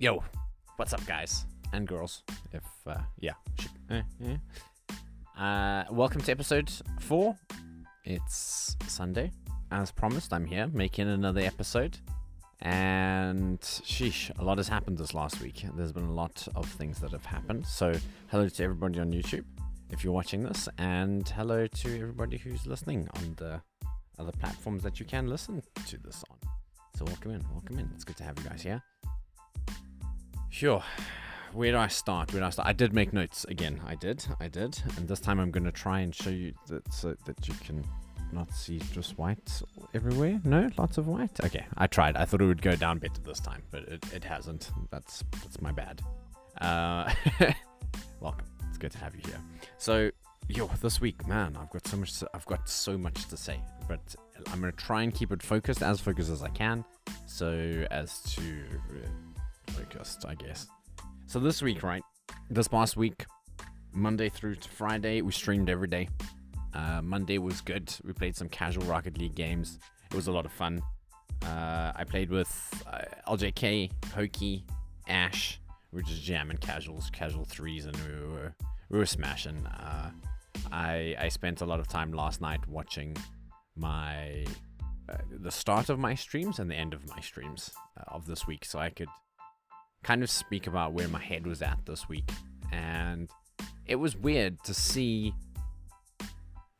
Yo, what's up, guys and girls? If uh, yeah, eh, yeah. Uh, welcome to episode four. It's Sunday, as promised. I'm here making another episode, and sheesh, a lot has happened this last week. There's been a lot of things that have happened. So, hello to everybody on YouTube if you're watching this, and hello to everybody who's listening on the other platforms that you can listen to this on. So, welcome in, welcome in. It's good to have you guys here. Sure. Where do I start? Where do I start? I did make notes again. I did. I did. And this time I'm going to try and show you that so that you can not see just white everywhere. No, lots of white. Okay, I tried. I thought it would go down better this time, but it, it hasn't. That's that's my bad. Uh, welcome. It's good to have you here. So, yo, this week, man, I've got so much. To, I've got so much to say, but I'm gonna try and keep it focused, as focused as I can, so as to uh, focused, I guess. So this week, right? This past week, Monday through to Friday, we streamed every day. Uh, Monday was good. We played some casual Rocket League games. It was a lot of fun. Uh, I played with uh, LJK, Hokey, Ash. We were just jamming casuals, casual threes, and we were we were smashing. Uh, I I spent a lot of time last night watching my uh, the start of my streams and the end of my streams uh, of this week, so I could kind of speak about where my head was at this week. And it was weird to see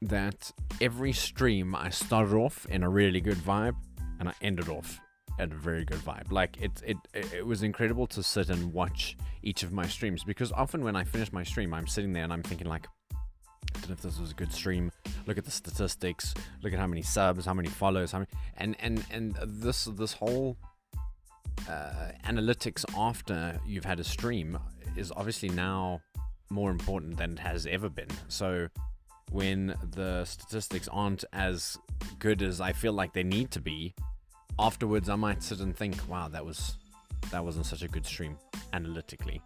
that every stream I started off in a really good vibe and I ended off at a very good vibe. Like it, it, it was incredible to sit and watch each of my streams because often when I finish my stream, I'm sitting there and I'm thinking like, I don't know if this was a good stream. Look at the statistics. Look at how many subs, how many follows, how many, and and and this this whole uh, analytics after you've had a stream is obviously now more important than it has ever been. So when the statistics aren't as good as I feel like they need to be, afterwards I might sit and think, "Wow, that was that wasn't such a good stream analytically."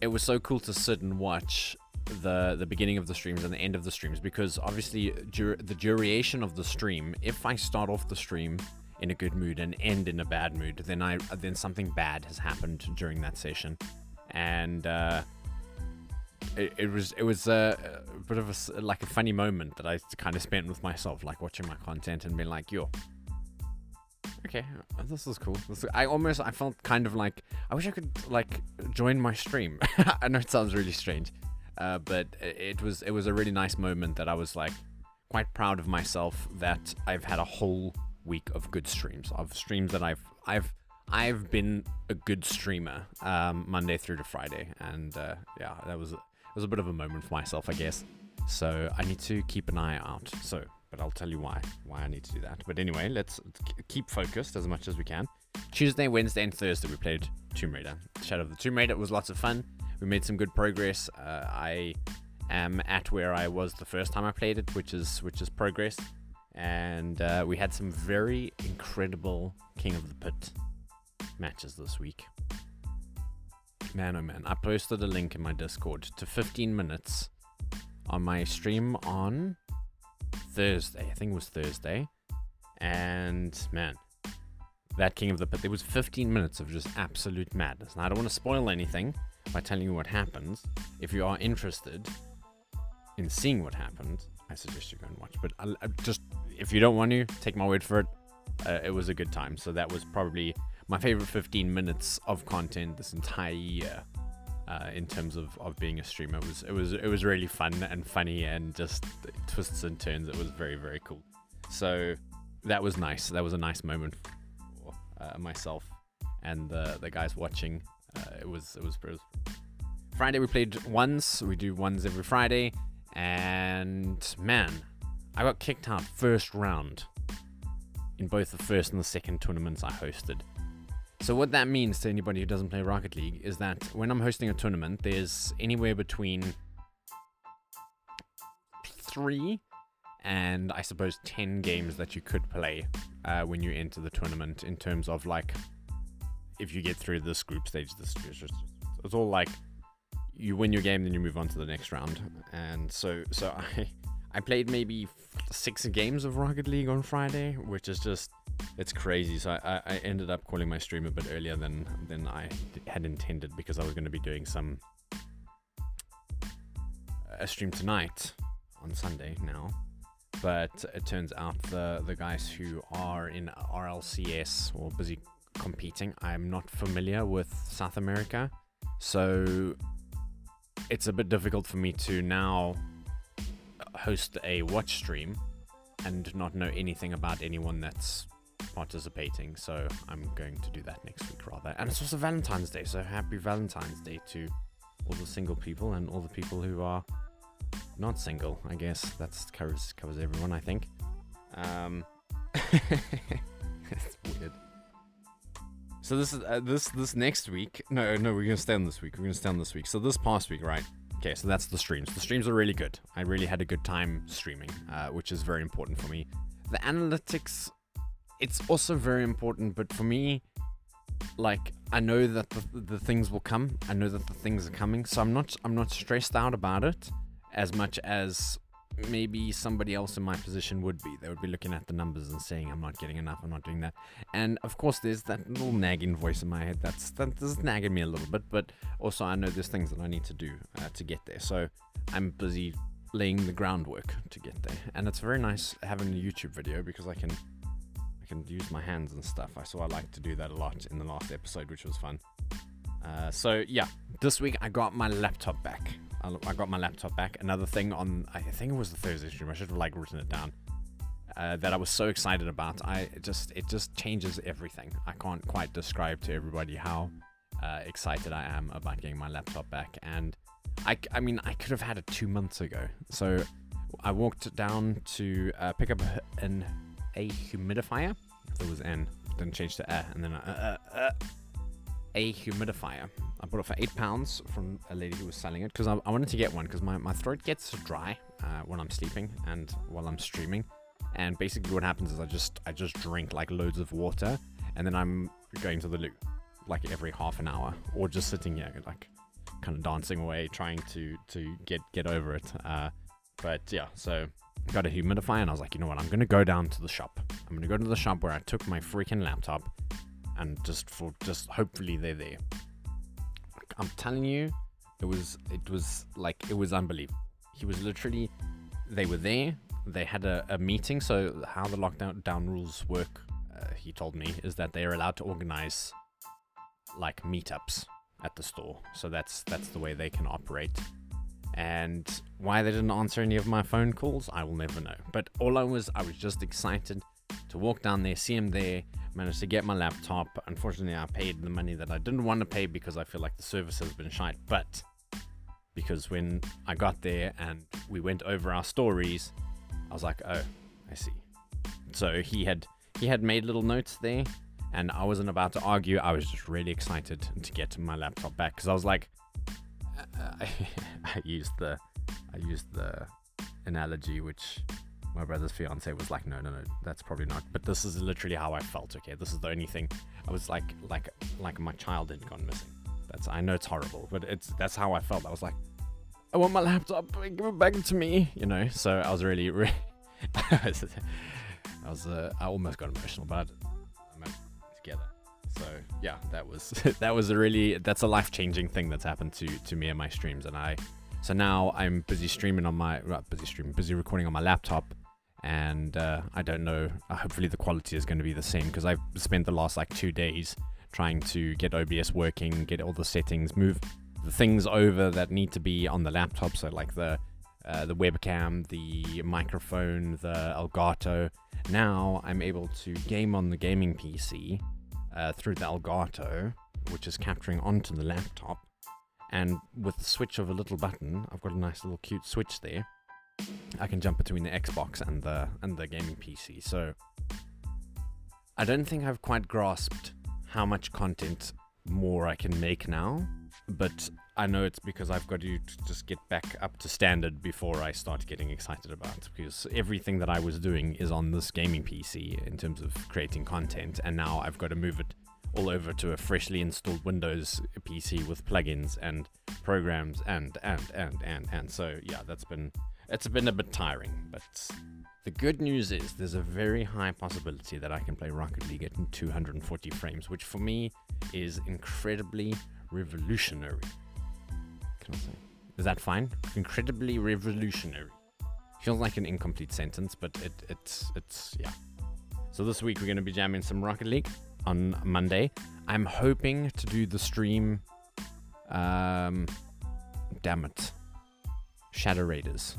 It was so cool to sit and watch the the beginning of the streams and the end of the streams because obviously dur- the duration of the stream. If I start off the stream in a good mood and end in a bad mood, then I then something bad has happened during that session, and uh, it, it was it was a, a bit of a like a funny moment that I kind of spent with myself, like watching my content and being like, "Yo, okay, this is cool." This, I almost I felt kind of like I wish I could like join my stream. I know it sounds really strange, uh, but it was it was a really nice moment that I was like quite proud of myself that I've had a whole week of good streams of streams that I've I've I've been a good streamer um, Monday through to Friday, and uh, yeah, that was it was a bit of a moment for myself, I guess. So I need to keep an eye out. So, but I'll tell you why why I need to do that. But anyway, let's keep focused as much as we can. Tuesday, Wednesday, and Thursday we played Tomb Raider. Shadow of the Tomb Raider it was lots of fun. We made some good progress. Uh, I am at where I was the first time I played it, which is which is progress and uh, we had some very incredible King of the Pit matches this week. Man, oh man, I posted a link in my Discord to 15 minutes on my stream on Thursday. I think it was Thursday. And man, that King of the Pit, there was 15 minutes of just absolute madness. And I don't want to spoil anything by telling you what happens. If you are interested in seeing what happened, I suggest you go and watch. But I'll, I'll just if you don't want to, take my word for it. Uh, it was a good time. So that was probably my favorite 15 minutes of content this entire year. Uh, in terms of, of being a streamer, it was it was it was really fun and funny and just twists and turns. It was very very cool. So that was nice. That was a nice moment for uh, myself and the the guys watching. Uh, it was it was, it was Friday. We played ones. We do ones every Friday, and man, I got kicked out first round in both the first and the second tournaments I hosted. So what that means to anybody who doesn't play Rocket League is that when I'm hosting a tournament, there's anywhere between three and I suppose 10 games that you could play uh, when you enter the tournament in terms of like if you get through this group stage, this it's all like you win your game, then you move on to the next round. And so, so I I played maybe six games of Rocket League on Friday, which is just it's crazy. So I, I ended up calling my stream a bit earlier than than I had intended because I was going to be doing some a stream tonight on Sunday now. But it turns out the the guys who are in RLCS or busy competing, I'm not familiar with South America, so it's a bit difficult for me to now host a watch stream and not know anything about anyone that's participating. So I'm going to do that next week rather. And it's also Valentine's Day, so happy Valentine's Day to all the single people and all the people who are not single. I guess that covers covers everyone. I think. Um. So this is uh, this this next week. No, no, we're gonna stay on this week. We're gonna stay on this week. So this past week, right? Okay, so that's the streams. The streams are really good. I really had a good time streaming, uh, which is very important for me. The analytics, it's also very important, but for me, like I know that the, the things will come. I know that the things are coming, so I'm not I'm not stressed out about it as much as maybe somebody else in my position would be. They would be looking at the numbers and saying, "I'm not getting enough. I'm not doing that." And of course, there's that little nagging voice in my head that's that's nagging me a little bit. But also, I know there's things that I need to do uh, to get there. So I'm busy laying the groundwork to get there. And it's very nice having a YouTube video because I can I can use my hands and stuff. I saw I like to do that a lot in the last episode, which was fun. Uh, so yeah, this week I got my laptop back. I got my laptop back. Another thing on, I think it was the Thursday stream. I should have like written it down. Uh, that I was so excited about. I just it just changes everything. I can't quite describe to everybody how uh, excited I am about getting my laptop back. And I, I mean, I could have had it two months ago. So I walked down to uh, pick up a, an a humidifier. It was N, then changed to A, and then uh, uh, uh, a humidifier. Bought it for eight pounds from a lady who was selling it because I, I, wanted to get one because my, my throat gets dry uh, when I'm sleeping and while I'm streaming. And basically, what happens is I just I just drink like loads of water, and then I'm going to the loo like every half an hour, or just sitting here like kind of dancing away, trying to to get get over it. Uh, but yeah, so got a humidifier, and I was like, you know what? I'm gonna go down to the shop. I'm gonna go to the shop where I took my freaking laptop, and just for just hopefully they're there. I'm telling you, it was it was like it was unbelievable. He was literally they were there. They had a, a meeting. So how the lockdown down rules work, uh, he told me, is that they are allowed to organize like meetups at the store. So that's that's the way they can operate. And why they didn't answer any of my phone calls, I will never know. But all I was, I was just excited to walk down there, see him there, managed to get my laptop. Unfortunately, I paid the money that I didn't want to pay because I feel like the service has been shite. But because when I got there and we went over our stories, I was like, oh, I see. So he had he had made little notes there, and I wasn't about to argue. I was just really excited to get my laptop back because I was like, I, I used the I used the analogy which my brother's fiance was like, no, no, no, that's probably not. But this is literally how I felt. Okay, this is the only thing. I was like, like, like my child had gone missing. That's I know it's horrible, but it's that's how I felt. I was like, I want my laptop, give it back to me, you know. So I was really, really I was, uh, I almost got emotional, but I'm together. So yeah, that was that was a really that's a life changing thing that's happened to to me and my streams, and I. So now I'm busy streaming on my busy streaming, busy recording on my laptop, and uh, I don't know. Uh, hopefully, the quality is going to be the same because I've spent the last like two days trying to get OBS working, get all the settings, move the things over that need to be on the laptop. So like the uh, the webcam, the microphone, the Elgato. Now I'm able to game on the gaming PC uh, through the Elgato, which is capturing onto the laptop. And with the switch of a little button, I've got a nice little cute switch there I can jump between the Xbox and the and the gaming PC. So I don't think I've quite grasped how much content more I can make now, but I know it's because I've got to just get back up to standard before I start getting excited about it, because everything that I was doing is on this gaming PC in terms of creating content and now I've got to move it all over to a freshly installed Windows PC with plugins and programs and and and and and so yeah that's been it's been a bit tiring, but the good news is there's a very high possibility that I can play Rocket League at 240 frames, which for me is incredibly revolutionary. Can I say? Is that fine? Incredibly revolutionary. Feels like an incomplete sentence, but it, it's it's yeah. So this week we're going to be jamming some Rocket League on Monday. I'm hoping to do the stream. Um, damn it, Shadow Raiders.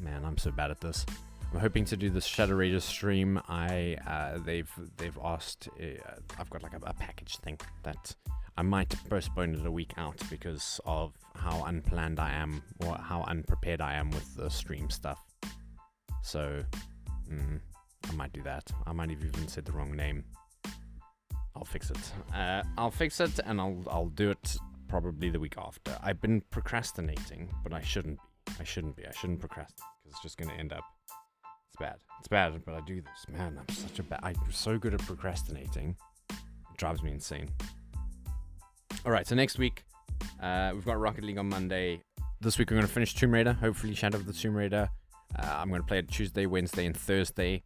Man, I'm so bad at this. I'm hoping to do the Shadow Raiders stream. I uh, they've they've asked. Uh, I've got like a, a package thing that I might postpone it a week out because of how unplanned I am or how unprepared I am with the stream stuff. So, mm, I might do that. I might have even said the wrong name. I'll fix it. Uh, I'll fix it and I'll I'll do it probably the week after. I've been procrastinating, but I shouldn't be. I shouldn't be. I shouldn't procrastinate because it's just going to end up. It's bad. It's bad, but I do this. Man, I'm such a bad. I'm so good at procrastinating. It drives me insane. All right, so next week uh, we've got Rocket League on Monday. This week we're going to finish Tomb Raider. Hopefully, Shadow of the Tomb Raider. Uh, I'm going to play it Tuesday, Wednesday, and Thursday.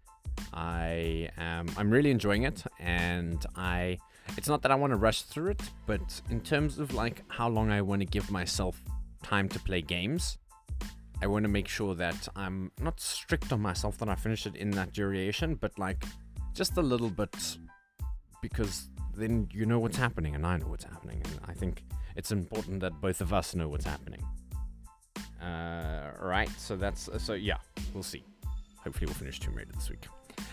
I am. I'm really enjoying it, and I. It's not that I want to rush through it, but in terms of like how long I want to give myself time to play games, I want to make sure that I'm not strict on myself that I finish it in that duration, but like just a little bit because then you know what's happening and I know what's happening, and I think it's important that both of us know what's happening. Uh, right, so that's so yeah, we'll see. Hopefully, we'll finish Tomb Raider this week,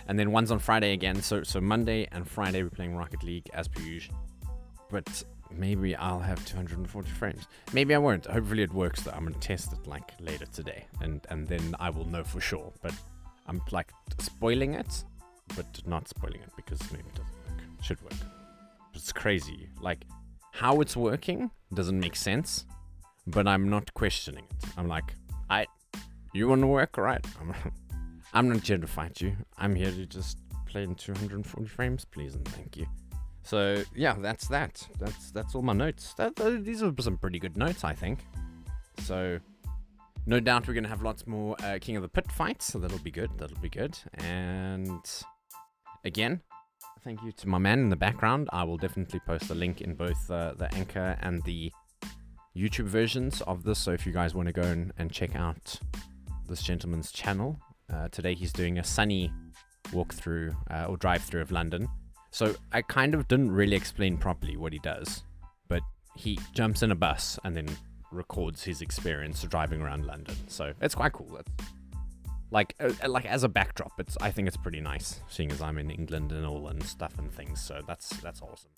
and then one's on Friday again. So so Monday and Friday we're playing Rocket League as per usual, but maybe I'll have 240 frames. Maybe I won't. Hopefully it works though. I'm gonna test it like later today, and and then I will know for sure. But I'm like spoiling it, but not spoiling it because maybe it doesn't work. Should work. It's crazy. Like how it's working doesn't make sense, but I'm not questioning it. I'm like, I, you want to work, right? I'm, I'm not here to fight you. I'm here to just play in 240 frames, please and thank you. So yeah, that's that. That's that's all my notes. That, that, these are some pretty good notes, I think. So no doubt we're gonna have lots more uh, King of the Pit fights, so that'll be good. That'll be good. And again, thank you to my man in the background. I will definitely post a link in both uh, the Anchor and the YouTube versions of this. So if you guys want to go and, and, check out this gentleman's channel, uh, today he's doing a sunny walkthrough uh, or drive through of London. So I kind of didn't really explain properly what he does, but he jumps in a bus and then records his experience driving around London. So it's quite cool. It's, like uh, like as a backdrop it's i think it's pretty nice seeing as i'm in england and all and stuff and things. So that's that's awesome.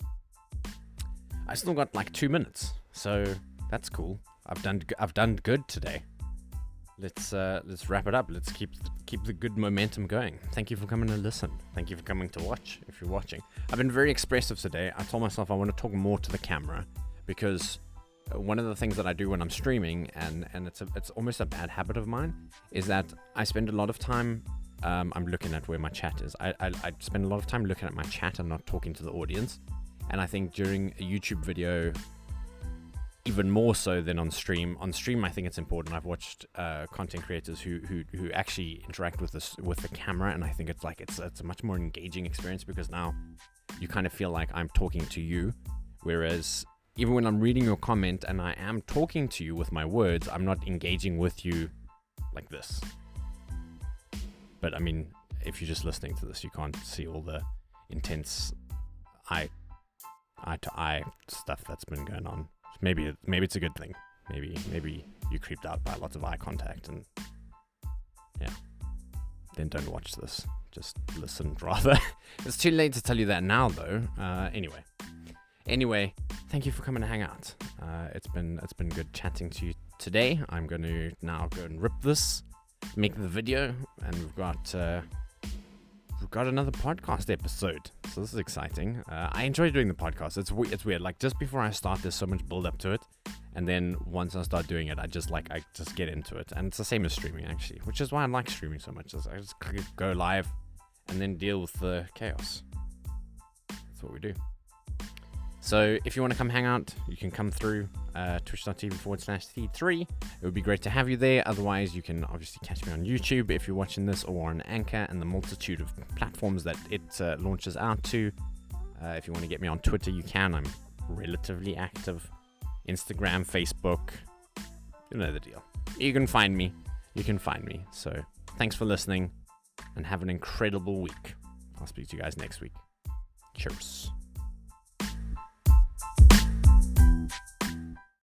I still got like two minutes. So that's cool. I've done i've done good today let's uh let's wrap it up let's keep keep the good momentum going thank you for coming to listen thank you for coming to watch if you're watching i've been very expressive today i told myself i want to talk more to the camera because one of the things that I do when I'm streaming, and and it's a, it's almost a bad habit of mine, is that I spend a lot of time. Um, I'm looking at where my chat is. I, I I spend a lot of time looking at my chat and not talking to the audience. And I think during a YouTube video, even more so than on stream. On stream, I think it's important. I've watched uh, content creators who, who who actually interact with this with the camera, and I think it's like it's it's a much more engaging experience because now you kind of feel like I'm talking to you, whereas even when I'm reading your comment and I am talking to you with my words, I'm not engaging with you like this. But I mean, if you're just listening to this, you can't see all the intense eye eye to eye stuff that's been going on. Maybe maybe it's a good thing. Maybe maybe you creeped out by lots of eye contact and yeah. Then don't watch this. Just listen rather. it's too late to tell you that now though. Uh, anyway. Anyway, thank you for coming to hang out. Uh, it's been it's been good chatting to you today. I'm going to now go and rip this, make the video, and we've got uh, we've got another podcast episode. So this is exciting. Uh, I enjoy doing the podcast. It's it's weird. Like just before I start, there's so much build up to it, and then once I start doing it, I just like I just get into it. And it's the same as streaming actually, which is why I like streaming so much. I just go live and then deal with the chaos. That's what we do. So if you want to come hang out, you can come through uh, twitch.tv forward slash T3. It would be great to have you there. Otherwise, you can obviously catch me on YouTube if you're watching this or on Anchor and the multitude of platforms that it uh, launches out to. Uh, if you want to get me on Twitter, you can. I'm relatively active. Instagram, Facebook, you know the deal. You can find me. You can find me. So thanks for listening and have an incredible week. I'll speak to you guys next week. Cheers.